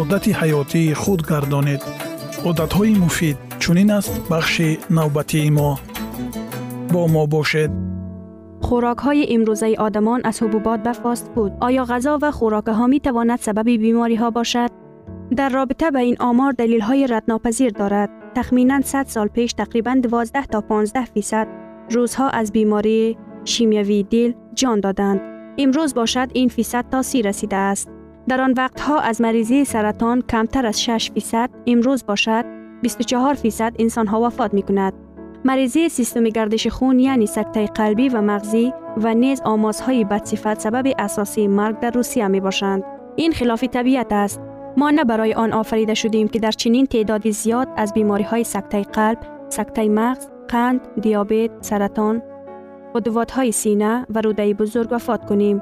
одати ҳаётии худ гардонед одатҳои муфид чунин аст бахши навбатии мо бо мо бошед خوراک های امروزه آدمان از حبوبات به فاست فود آیا غذا و خوراک ها می تواند سبب بیماری ها باشد؟ در رابطه به این آمار دلیل های ردناپذیر دارد. تخمینا 100 سال پیش تقریبا 12 تا 15 فیصد روزها از بیماری شیمیوی دل جان دادند. امروز باشد این فیصد تا سی رسیده است. در آن وقتها از مریضی سرطان کمتر از 6 فیصد امروز باشد 24 فیصد انسان ها وفات می کند. مریضی سیستم گردش خون یعنی سکته قلبی و مغزی و نیز آمازهای بدصفت سبب اساسی مرگ در روسیه می باشند. این خلاف طبیعت است. ما نه برای آن آفریده شدیم که در چنین تعدادی زیاد از بیماری های سکته قلب، سکته مغز، قند، دیابت، سرطان، قدوات های سینه و روده بزرگ وفات کنیم.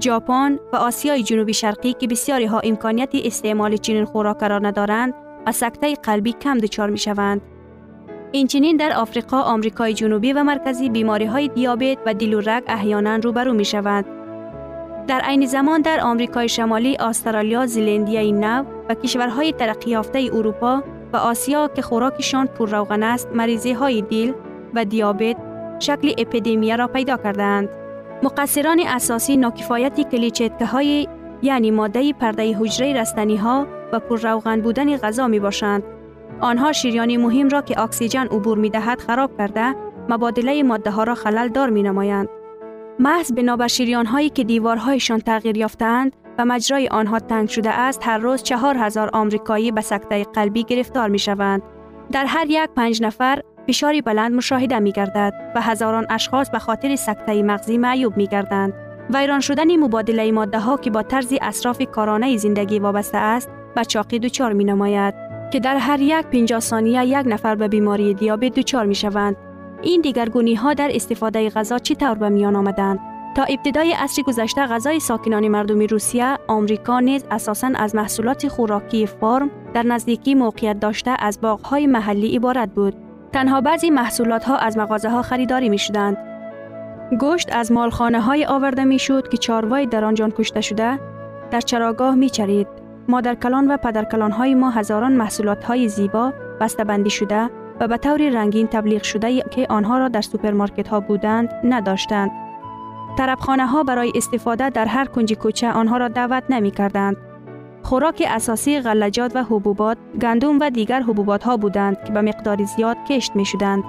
ژاپن و آسیای جنوبی شرقی که بسیاری ها امکانیت استعمال چنین خوراک را ندارند و سکته قلبی کم دچار می شوند. اینچنین در آفریقا، آمریکای جنوبی و مرکزی بیماری های دیابت و دل و رگ احیانا روبرو می شوند. در عین زمان در آمریکای شمالی، استرالیا، زلندیای نو و کشورهای ترقی یافته اروپا و آسیا که خوراکشان پر است، مریضی های دل و دیابت شکل اپیدمی را پیدا کردند. مقصران اساسی ناکفایت کلیچتکه های یعنی ماده پرده حجره رستنی ها و پر روغن بودن غذا می باشند. آنها شیریانی مهم را که اکسیژن عبور می دهد خراب کرده مبادله ماده ها را خلل دار می نمایند. محض بنابر شیریان هایی که دیوارهایشان تغییر یافتند و مجرای آنها تنگ شده است هر روز چهار هزار آمریکایی به سکته قلبی گرفتار می شوند. در هر یک پنج نفر فشاری بلند مشاهده می گردد و هزاران اشخاص به خاطر سکته مغزی معیوب می گردند. ویران شدن مبادله ماده ها که با طرز اصراف کارانه زندگی وابسته است به چاقی دچار می نماید که در هر یک 50 ثانیه یک نفر به بیماری دیابت دچار می شوند. این دیگرگونی ها در استفاده غذا چطور به میان آمدند؟ تا ابتدای عصر گذشته غذای ساکنان مردم روسیه، آمریکا نیز اساساً از محصولات خوراکی فارم در نزدیکی موقعیت داشته از باغهای محلی عبارت بود. تنها بعضی محصولات ها از مغازه ها خریداری می شدند. گوشت از مالخانه های آورده می شد که چاروای در آنجان کشته شده در چراگاه می چرید. مادر کلان و پدر کلان های ما هزاران محصولات های زیبا بسته بندی شده و به طور رنگین تبلیغ شده که آنها را در سوپرمارکت ها بودند نداشتند. طربخانه ها برای استفاده در هر کنج کوچه آنها را دعوت نمی کردند. خوراک اساسی غلجات و حبوبات، گندم و دیگر حبوبات ها بودند که به مقدار زیاد کشت می شدند.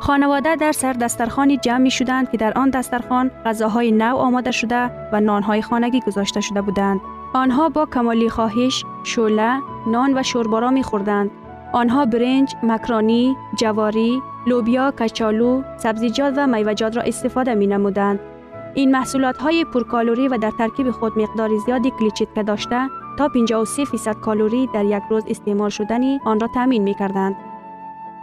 خانواده در سر دسترخانی جمع می شدند که در آن دسترخان غذاهای نو آماده شده و نانهای خانگی گذاشته شده بودند. آنها با کمالی خواهش، شوله، نان و شوربارا می خوردند. آنها برنج، مکرانی، جواری، لوبیا، کچالو، سبزیجات و میوجات را استفاده می نمودند. این محصولات های پرکالوری و در ترکیب خود مقدار زیادی کلیچیتکه داشته تا 53 فیصد کالوری در یک روز استعمال شدنی آن را تامین می کردند.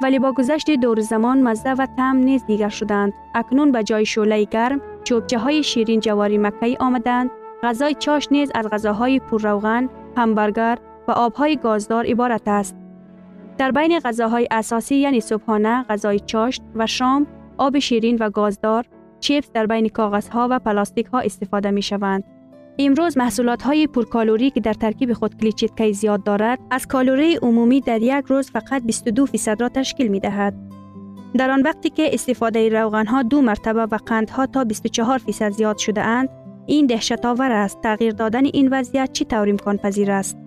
ولی با گذشت دور زمان مزه و طعم نیز دیگر شدند. اکنون به جای شعله گرم چوبچه های شیرین جواری مکهی آمدند. غذای چاش نیز از غذاهای پرروغن، همبرگر و آبهای گازدار عبارت است. در بین غذاهای اساسی یعنی صبحانه، غذای چاشت و شام، آب شیرین و گازدار، چیپس در بین کاغذها و پلاستیک ها استفاده می شوند. امروز محصولات های پرکالوری که در ترکیب خود کلیچیتکای زیاد دارد از کالوری عمومی در یک روز فقط 22 فیصد را تشکیل می دهد. در آن وقتی که استفاده روغن ها دو مرتبه و قندها تا 24 فیصد زیاد شده اند این دهشت آور است. تغییر دادن این وضعیت چی طور امکان پذیر است؟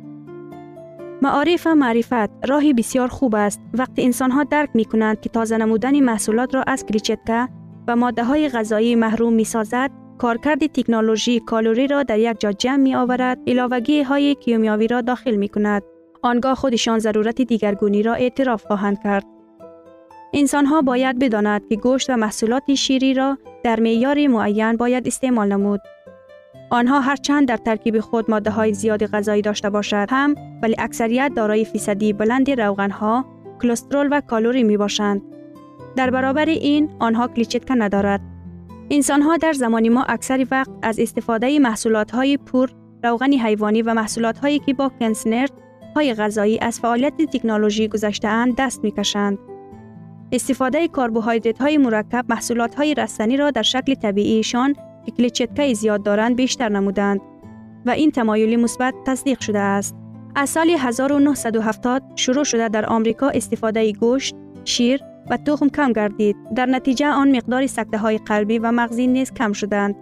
معارف و معرفت راهی بسیار خوب است. وقتی انسان ها درک می کنند که تازه نمودن محصولات را از کلیچتکه و ماده های غذایی محروم می سازد کارکرد تکنولوژی کالوری را در یک جا جمع می آورد علاوگی های کیمیاوی را داخل می کند آنگاه خودشان ضرورت دیگرگونی را اعتراف خواهند کرد. انسان ها باید بداند که گوشت و محصولات شیری را در معیار معین باید استعمال نمود. آنها هرچند در ترکیب خود ماده های زیاد غذایی داشته باشد هم ولی اکثریت دارای فیصدی بلند روغن ها کلسترول و کالوری می باشند در برابر این آنها کلیچتکه ندارد. انسان ها در زمان ما اکثر وقت از استفاده محصولات های پور، روغن حیوانی و محصولات هایی که با کنسنرد های غذایی از فعالیت تکنولوژی گذشته اند دست می کشند. استفاده کربوهیدرات های مرکب محصولات های رستنی را در شکل طبیعیشان که کلیچتکه زیاد دارند بیشتر نمودند و این تمایلی مثبت تصدیق شده است. از سال 1970 شروع شده در آمریکا استفاده گوشت، شیر و تخم کم گردید. در نتیجه آن مقدار سکته های قلبی و مغزی نیز کم شدند.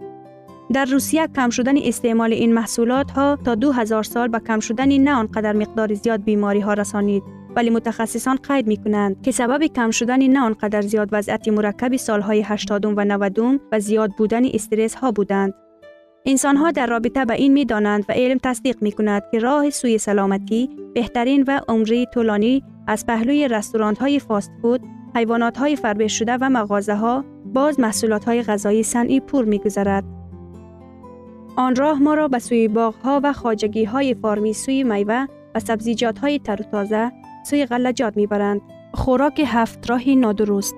در روسیه کم شدن استعمال این محصولات ها تا 2000 سال به کم شدن نه آنقدر مقدار زیاد بیماری ها رسانید. ولی متخصصان قید می کنند که سبب کم شدن نه آنقدر زیاد وضعیت مرکب سالهای 80 و 90 و زیاد بودن استرس ها بودند. انسان ها در رابطه به این می دانند و علم تصدیق می کند که راه سوی سلامتی بهترین و عمری طولانی از پهلوی رستوران های فاست فود حیوانات های فربه شده و مغازه ها باز محصولات های غذایی صنعی پور می گذارد. آن راه ما را به سوی باغ ها و خاجگی های فارمی سوی میوه و سبزیجات های تر و تازه سوی غلجات می برند. خوراک هفت راهی نادرست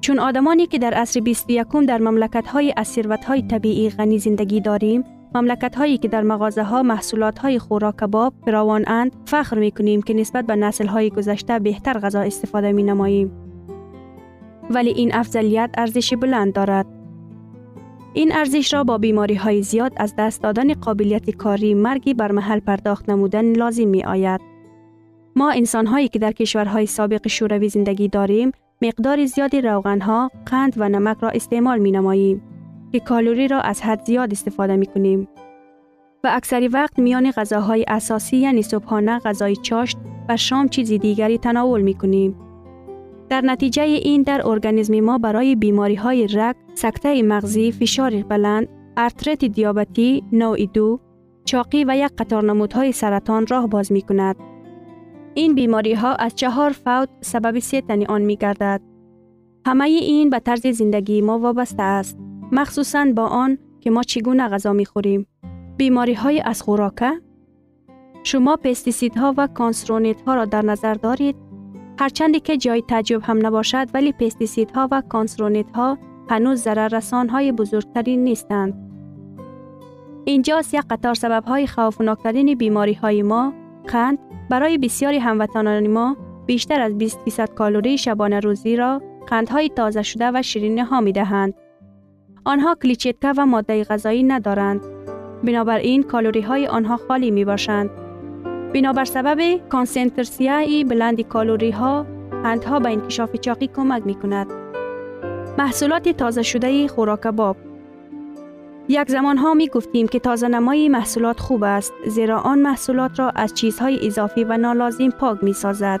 چون آدمانی که در عصر 21 در مملکت های از های طبیعی غنی زندگی داریم مملکت هایی که در مغازه ها محصولات های خوراک کباب فراوان اند فخر می کنیم که نسبت به نسل های گذشته بهتر غذا استفاده می نماییم. ولی این افضلیت ارزش بلند دارد. این ارزش را با بیماری های زیاد از دست دادن قابلیت کاری مرگی بر محل پرداخت نمودن لازم می آید. ما انسان هایی که در کشورهای سابق شوروی زندگی داریم مقدار زیادی روغن ها، قند و نمک را استعمال می نماییم. که کالوری را از حد زیاد استفاده می کنیم. و اکثری وقت میان غذاهای اساسی یعنی صبحانه غذای چاشت و شام چیزی دیگری تناول می کنیم. در نتیجه این در ارگانیسم ما برای بیماری های رگ، سکته مغزی، فشار بلند، ارترت دیابتی، نوع دو، چاقی و یک قطار نمودهای سرطان راه باز می کند. این بیماری ها از چهار فوت سبب سیتنی آن می گردد. همه این به طرز زندگی ما وابسته است. مخصوصا با آن که ما چگونه غذا می خوریم. بیماری های از خوراکه؟ شما ها و کانسرونیت ها را در نظر دارید؟ هرچندی که جای تعجب هم نباشد ولی ها و کانسرونیت ها هنوز رسان های بزرگتری نیستند. اینجاست یک قطار سبب های خوفناکترین بیماری های ما قند برای بسیاری هموطنان ما بیشتر از 20 فیصد کالری شبانه روزی را قندهای تازه شده و شیرین ها می دهند. آنها کلیچیتکا و ماده غذایی ندارند. بنابراین کالوری های آنها خالی می باشند. بنابر سبب کانسنترسیای بلند کالوری ها قندها به انکشاف چاقی کمک می کند. محصولات تازه شده خوراک باب یک زمان ها می گفتیم که تازه نمایی محصولات خوب است زیرا آن محصولات را از چیزهای اضافی و نالازم پاک می سازد.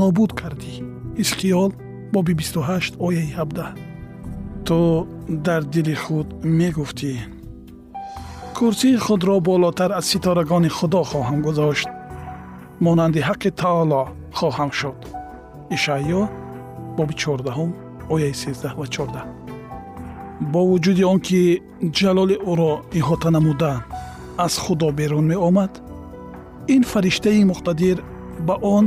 нобуд кардӣ исқиёл боби 28 ояи 17 ту дар дили худ мегуфтӣ курсии худро болотар аз ситорагони худо хоҳам гузошт монанди ҳаққи таоло хоҳам шуд ишаъё боби 14 ояи 13 ва 14 бо вуҷуди он ки ҷалоли ӯро иҳота намуда аз худо берун меомад ин фариштаи муқтадир ба он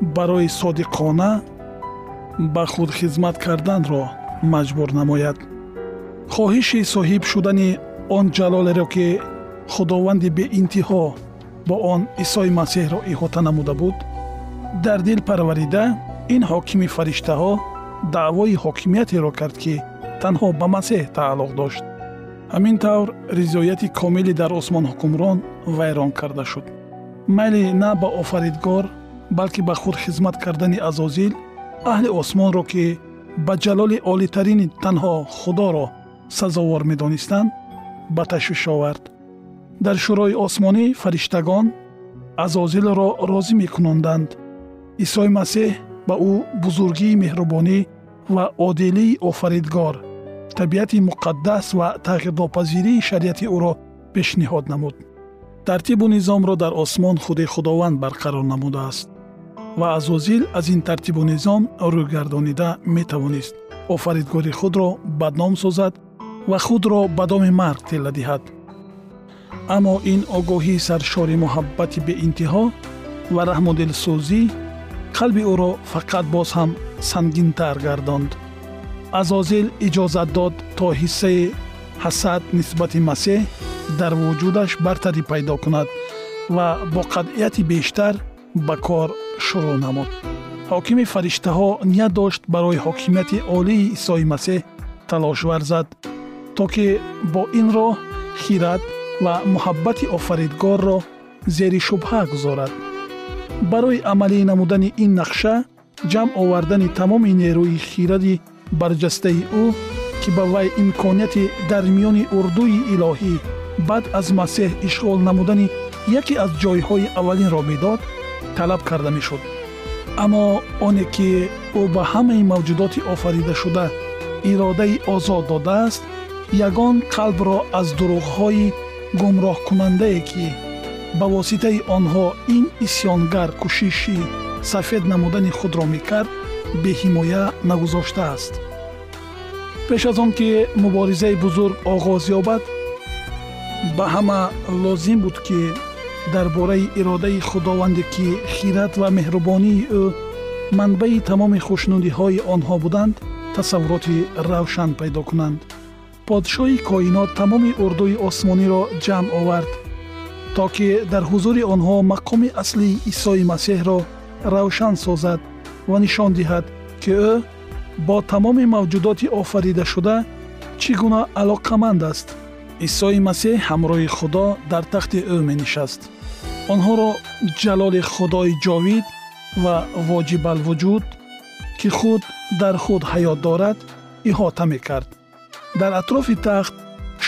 барои содиқона ба худ хизмат карданро маҷбур намояд. Хоҳиши соҳиб шудани он ҷалолеро ки худованди беинтиҳо бо он исои масеҳро иҳота намуда буд дар дил парварида ин ҳокими фариштаҳо даъвои ҳокимиятеро кард ки танҳо ба масеҳ тааллуқ дошт. Ҳамин тавр ризояти комилӣ дар осмон ҳукмрон вайрон карда шуд. Майли на ба офаридгор балки ба худ хизмат кардани азозил аҳли осмонро ки ба ҷалоли олитарини танҳо худоро сазовор медонистанд ба ташвиш овард. Дар шӯрои осмонӣ фариштагон азозилро розӣ мекунонданд. Исои масеҳ ба ӯ бузургии меҳрубонӣ ва одилии офаридгор табиати муқаддас ва тағйирнопазирии шариати ӯро пешниҳод намуд. Тартибу низомро дар осмон худи худованд барқарор намудааст ва азозил аз ин тартибу низом рӯйгардонида метавонист. Офаридгори худро бадном созад ва худро ба доми марг тилла диҳад. Аммо ин огоҳии саршори муҳаббати беинтиҳо ва раҳмудилсӯзӣ қалби ӯро фақат боз ҳам сангинтар гардонд. Азозил иҷозат дод то ҳиссаи ҳасад нисбати масеҳ дар вуҷудаш бартарӣ пайдо кунад ва бо қатъияти бештар ба кор шурӯъ намуд. Ҳокими фариштаҳо ният дошт барои ҳокимияти олии исои масеҳ талош варзад то ки бо ин роҳ хират ва муҳаббати офаридгорро зери шубҳа гузорад. Барои амалӣ намудани ин нақша ҷамъ овардани тамоми нерӯи хиради барҷастаи ӯ ки ба вай имконияти дар миёни урдуи илоҳӣ баъд аз масеҳ ишғол намудани яке аз ҷойҳои аввалинро медод талаб карда мешуд. Аммо оне ки ӯ ба ҳамаи мавҷудоти офаридашуда иродаи озод додааст ягон қалбро аз дурӯғҳои гумроҳкунандае ки ба воситаи онҳо ин исьёнгар кӯшиши сафед намудани худро мекард беҳимоя нагузоштааст. Пеш аз он ки муборизаи бузург оғоз ёбад ба ҳама лозим буд ки дар бораи иродаи худованде ки хират ва меҳрубонии ӯ манбаи тамоми хушнудиҳои онҳо буданд тасаввуроти равшан пайдо кунанд. Подшоҳи коинот тамоми урдуи осмониро ҷамъ овард то ки дар ҳузури онҳо мақоми аслии исои масеҳро равшан созад ва нишон диҳад ки ӯ бо тамоми мавҷудоти офаридашуда чӣ гуна алоқаманд аст. Исои масеҳ ҳамроҳи худо дар тахти ӯ менишаст онҳоро ҷалоли худои ҷовид ва воҷибалвуҷуд ки худ дар худ ҳаёт дорад иҳота мекард дар атрофи тахт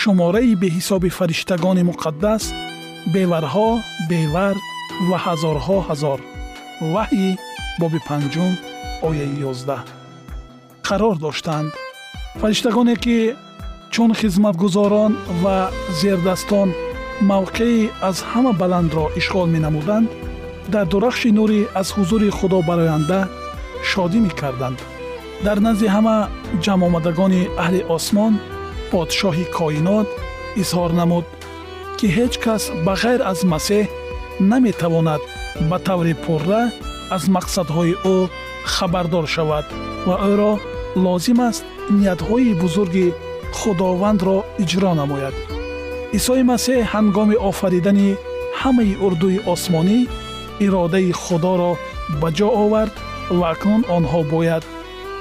шумораи беҳисоби фариштагони муқаддас беварҳо бевар ва ҳазорҳо ҳазор ваҳйи боби панҷум ояи ёздаҳ қарор доштанд фариштагоне ки чун хизматгузорон ва зердастон мавқеи аз ҳама баландро ишғол менамуданд дар дурахши нурӣ аз ҳузури худо бароянда шодӣ мекарданд. Дар назди ҳама ҷамъомадагони аҳли осмон подшоҳи коинот изҳор намуд ки ҳеҷ кас ба ғайр аз масеҳ наметавонад ба таври пурра аз мақсадҳои ӯ хабардор шавад ва ӯро лозим аст ниятҳои бузурги худовандро иҷро намояд исои масеҳ ҳангоми офаридани ҳамаи урдуи осмонӣ иродаи худоро ба ҷо овард ва акнун онҳо бояд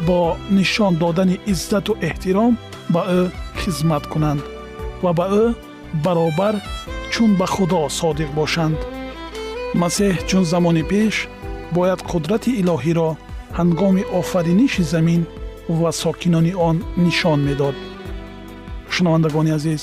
бо нишон додани иззату эҳтиром ба ӯ хизмат кунанд ва ба ӯ баробар чун ба худо содиқ бошанд. Масеҳ чун замони пеш бояд қудрати илоҳиро ҳангоми офариниши замин ва сокинони он нишон медод. Шунавандагони азиз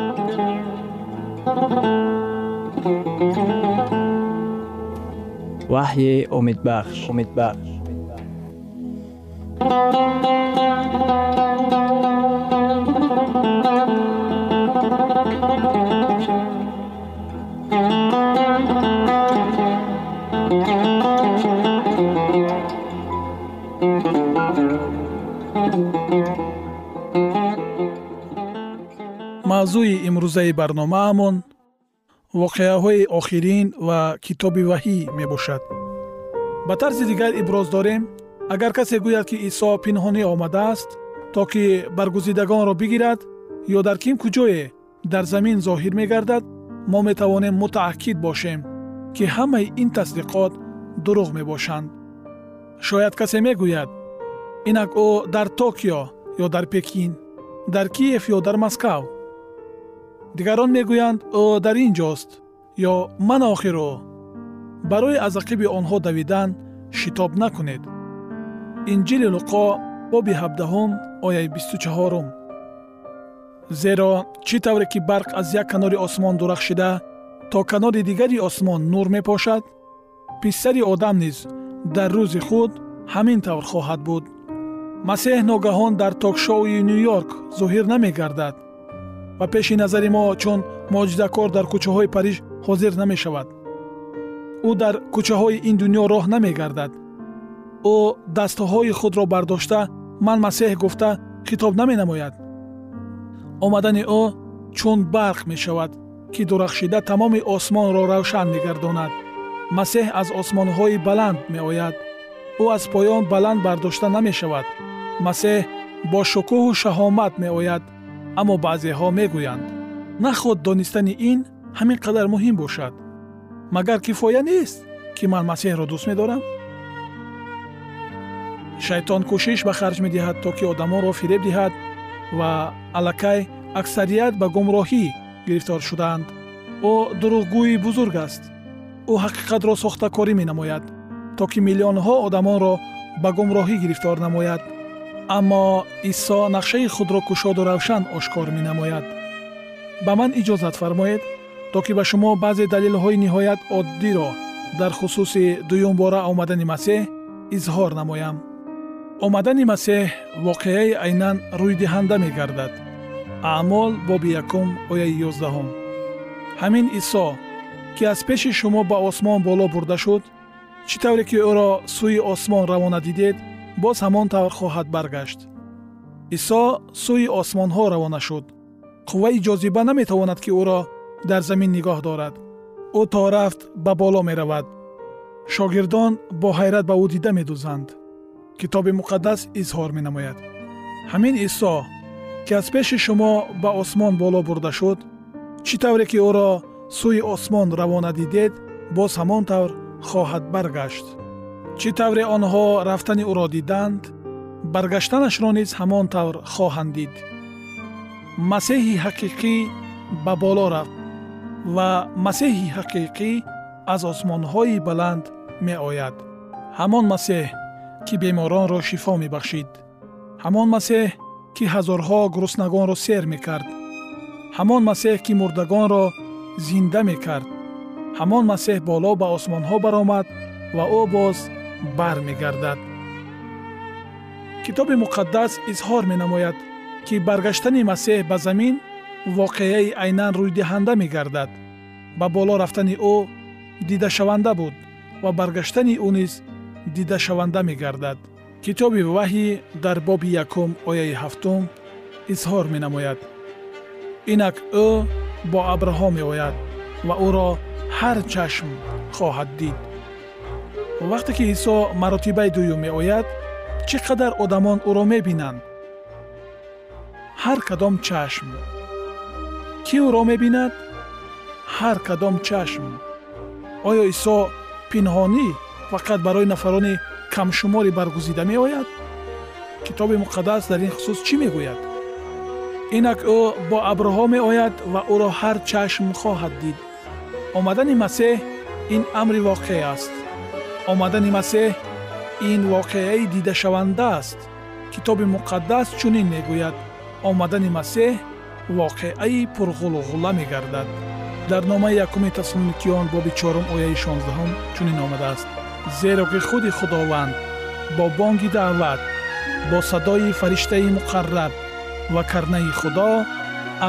وحی امید بخش امید بخش мавзӯи имрӯзаи барномаамон воқеаҳои охирин ва китоби ваҳӣ мебошад. Ба тарзи дигар иброз дорем агар касе гӯяд ки исо пинҳонӣ омадааст то ки баргузидагонро бигирад ё дар ким куҷое дар замин зоҳир мегардад мо метавонем мутааккид бошем ки ҳамаи ин тасдиқот дурӯғ мебошанд. Шояд касе мегӯяд инак ӯ дар токио ё дар пекин дар киев ё дар москав дигарон мегӯянд ӯ дар ин ҷост ё ман охир ӯ барои аз ақиби онҳо давидан шитоб накунед. Инҷили луқо боби ҳабдаҳум ояи бисту чаҳорум. Зеро чӣ тавре ки барқ аз як канори осмон дурахшида то канори дигари осмон нур мепошад? Писари одам низ дар рӯзи худ ҳамин тавр хоҳад буд. Масеҳ ногаҳон дар токшоуи ню йорк зоҳир намегардад ва пеши назари мо чун моҷизакор дар кӯчаҳои париж ҳозир намешавад. Ӯ дар кӯчаҳои ин дунё роҳ намегардад. Ӯ дастҳои худро бардошта ман масеҳ гуфта хитоб наменамояд. Омадани ӯ чун барқ мешавад ки дурахшида тамоми осмонро равшан мегардонад масеҳ аз осмонҳои баланд меояд. Ӯ аз поён баланд бардошта намешавад. Масеҳ бо шукӯҳу шаҳомат меояд аммо баъзеҳо мегӯянд наход донистани ин ҳамин қадар муҳим бошад. Магар кифоя нест ки ман масеҳро дӯст медорам? Шайтон кӯшиш ба харҷ медиҳад то ки одамонро фиреб диҳад ва аллакай аксарият ба гумроҳӣ гирифтор шудаанд. Ӯ дурӯғгӯи бузург аст. Ӯ ҳақиқатро сохтакорӣ менамояд то ки миллионҳо одамонро ба гумроҳӣ гирифтор намояд аммо исо нақшаи худро кушоду равшан ошкор менамояд. Ба ман иҷозат фармоед то ки ба шумо баъзе далелҳои ниҳоят оддиро дар хусуси дуюмбора омадани масеҳ изҳор намоям. Омадани масеҳ воқеаи айнан рӯйдиҳанда мегардад. Аъмол боби якум ояи ёздаҳум. Ҳамин исо ки аз пеши шумо ба осмон боло бурда шуд чӣ тавре ки ӯро сӯи осмон равона дидед боз ҳамон тавр хоҳад баргашт. Исо сӯи осмонҳо равона шуд. Қувваи ҷозиба наметавонад ки ӯро дар замин нигоҳ дорад. Ӯ то рафт ба боло меравад. Шогирдон бо ҳайрат ба ӯ дида медӯзанд китоби муқаддас изҳор менамояд. Ҳамин исо ки аз пеши шумо ба осмон боло бурда шуд чӣ тавре ки ӯро сӯи осмон равона дидед боз ҳамон тавр хоҳад баргашт чӣ тавре онҳо рафтани ӯро диданд баргаштанашро низ ҳамон тавр хоҳанд дид. Масеҳи ҳақиқӣ ба боло рафт ва масеҳи ҳақиқӣ аз осмонҳои баланд меояд. Ҳамон масеҳ ки беморонро шифо мебахшид. Ҳамон масеҳ ки ҳазорҳо гуруснагонро сер мекард. Ҳамон масеҳ ки мурдагонро зинда мекард. Ҳамон масеҳ боло ба осмонҳо баромад ва ӯ боз бармегардад. Китоби муқаддас изҳор менамояд ки баргаштани масеҳ ба замин воқеаи айнан рӯйдиҳанда мегардад. Ба боло рафтани ӯ дидашаванда буд ва баргаштани ӯ низ дидашаванда мегардад. Китоби ваҳӣ дар боби якум ояи ҳафтум изҳор менамояд. Инак ӯ бо абрҳо меояд ва ӯро ҳар чашм хоҳад дид вақте ки исо маротибаи дуюм меояд чӣ қадар одамон ӯро мебинанд? Ҳар кадом чашм. Кӣ ӯро мебинад? Ҳар кадом чашм. Оё исо пинҳонӣ фақат барои нафарони камшуморе баргузида меояд? Китоби муқаддас дар ин хусус чӣ мегӯяд? Инак ӯ бо абрҳо меояд ва ӯро ҳар чашм хоҳад дид. Омадани масеҳ ин амри воқеъ аст омадани масеҳ ин воқеаи дидашаванда аст. Китоби муқаддас чунин мегӯяд. Омадани масеҳ воқеаи пурғулғула мегардад. Дар номаи якуми таслоникиён боби чорум ояи шонздаҳум чунин омадааст. Зеро ки худи худованд бо бонги даъват бо садои фариштаи муқарраб ва карнаи худо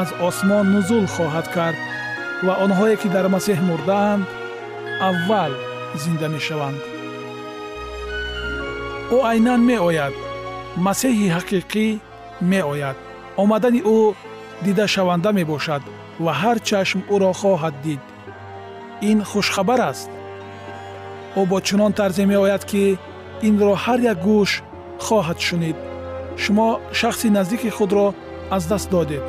аз осмон нузул хоҳад кард ва онҳое ки дар масеҳ мурдаанд аввал зинда мешаванд. Ӯ айнан меояд. Масеҳи ҳақиқӣ меояд. Омадани ӯ дидашаванда мебошад ва ҳар чашм ӯро хоҳад дид. Ин хушхабар аст. Ӯ бо чунон тарзе меояд ки инро ҳар як гӯш хоҳад шунид. Шумо шахси наздики худро аз даст додед.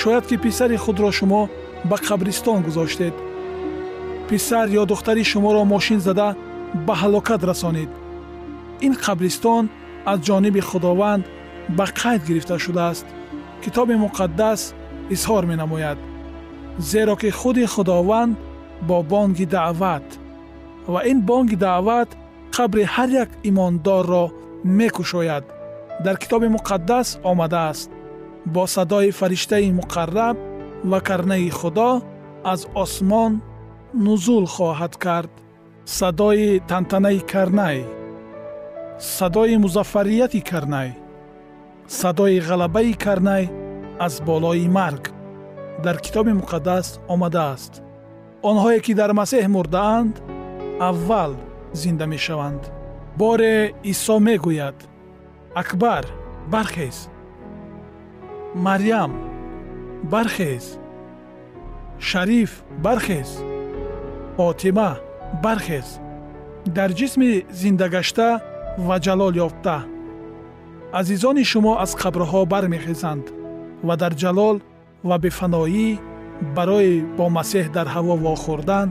Шояд ки писари худро шумо ба қабристон гузоштед писар ё духтари шуморо мошин зада ба ҳалокат расонид ин қабристон аз ҷониби худованд ба қайд гирифта шудааст китоби муқаддас изҳор менамояд зеро ки худи худованд бо бонги даъват ва ин бонги даъват қабри ҳар як имондорро мекушояд дар китоби муқаддас омадааст бо садои фариштаи муқарраб ва карнаи худо аз осмон нузул хоҳад кард. Садои тантанаи карнай садои музаффарияти карнай садои ғалабаи карнай аз болои марг дар китоби муқаддас омадааст. Онҳое ки дар масеҳ мурдаанд аввал зинда мешаванд. Боре исо мегӯяд акбар бархез марьям бархез шариф бархез фотима бархез дар ҷисми зиндагашта ва ҷалол ёфта. Азизони шумо аз қабрҳо бармехезанд ва дар ҷалол ва бефаноӣ барои бо масеҳ дар ҳаво вохӯрдан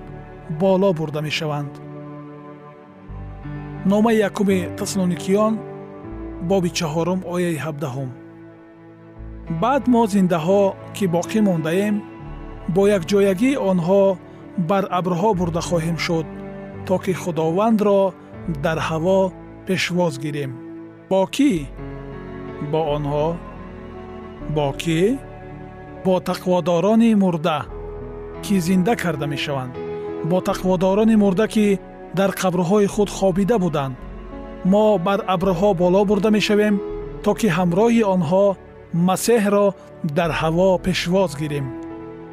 боло бурда мешаванд. Номаи якуми таслоникиён боби чаҳорум ояи ҳабдаҳум. Баъд мо зиндаҳо ки боқӣ мондаем бо якҷоягии онҳо бар абрҳо бурда хоҳем шуд то ки худовандро дар ҳаво пешвоз гирем. Бо кӣ? Бо онҳо. Бо кӣ? Бо тақводорони мурда ки зинда карда мешаванд. Бо тақводорони мурда ки дар қабрҳои худ хобида буданд. Мо бар абрҳо боло бурда мешавем то ки ҳамроҳи онҳо масеҳро дар ҳаво пешвоз гирем.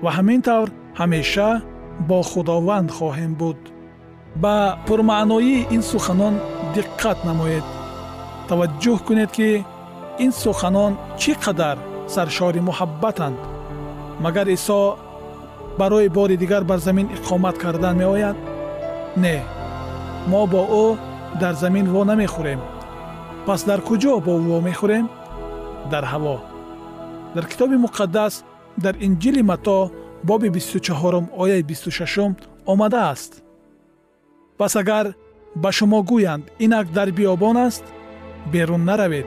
Ва ҳамин тавр ҳамеша бо худованд хоҳем буд. Ба пурмаъноии ин суханон диққат намоед. Таваҷҷӯҳ кунед ки ин суханон чӣ қадар саршори муҳаббатанд? Магар исо барои бори дигар бар замин иқомат кардан меояд? Не. Мо бо ӯ дар замин во намехӯрем. Пас дар куҷо бо ӯ во мехӯрем? Дар ҳаво. Дар китоби муқаддас дар инҷили матто боби бисту чаҳорум ояи бисту шашум омадааст. Пас агар ба шумо гӯянд инак дар биёбон аст берун наравед